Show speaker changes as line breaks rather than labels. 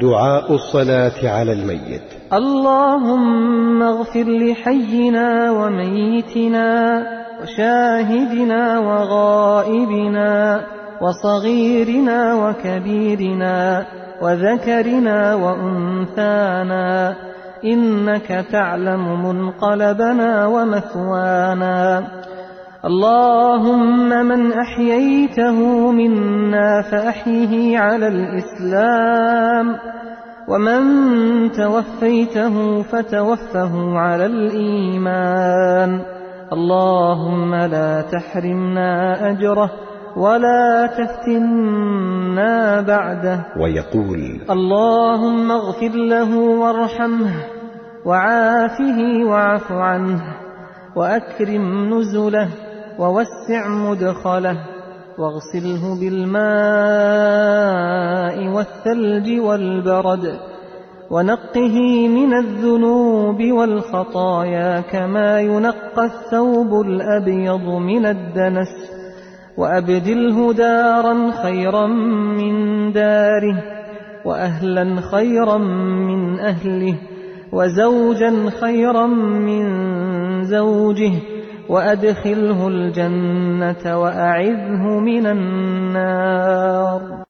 دعاء الصلاة على الميت.
اللهم اغفر لحينا وميتنا وشاهدنا وغائبنا وصغيرنا وكبيرنا وذكرنا وأنثانا إنك تعلم منقلبنا ومثوانا اللهم من أحييته منا فأحيه على الإسلام ومن توفيته فتوفه على الإيمان. اللهم لا تحرمنا أجره ولا تفتنا بعده.
ويقول
اللهم اغفر له وارحمه وعافه واعف عنه وأكرم نزله. ووسع مدخله واغسله بالماء والثلج والبرد ونقه من الذنوب والخطايا كما ينقى الثوب الأبيض من الدنس وأبدله دارا خيرا من داره وأهلا خيرا من أهله وزوجا خيرا من زوجه وأدخله الجنة وأعذه من النار.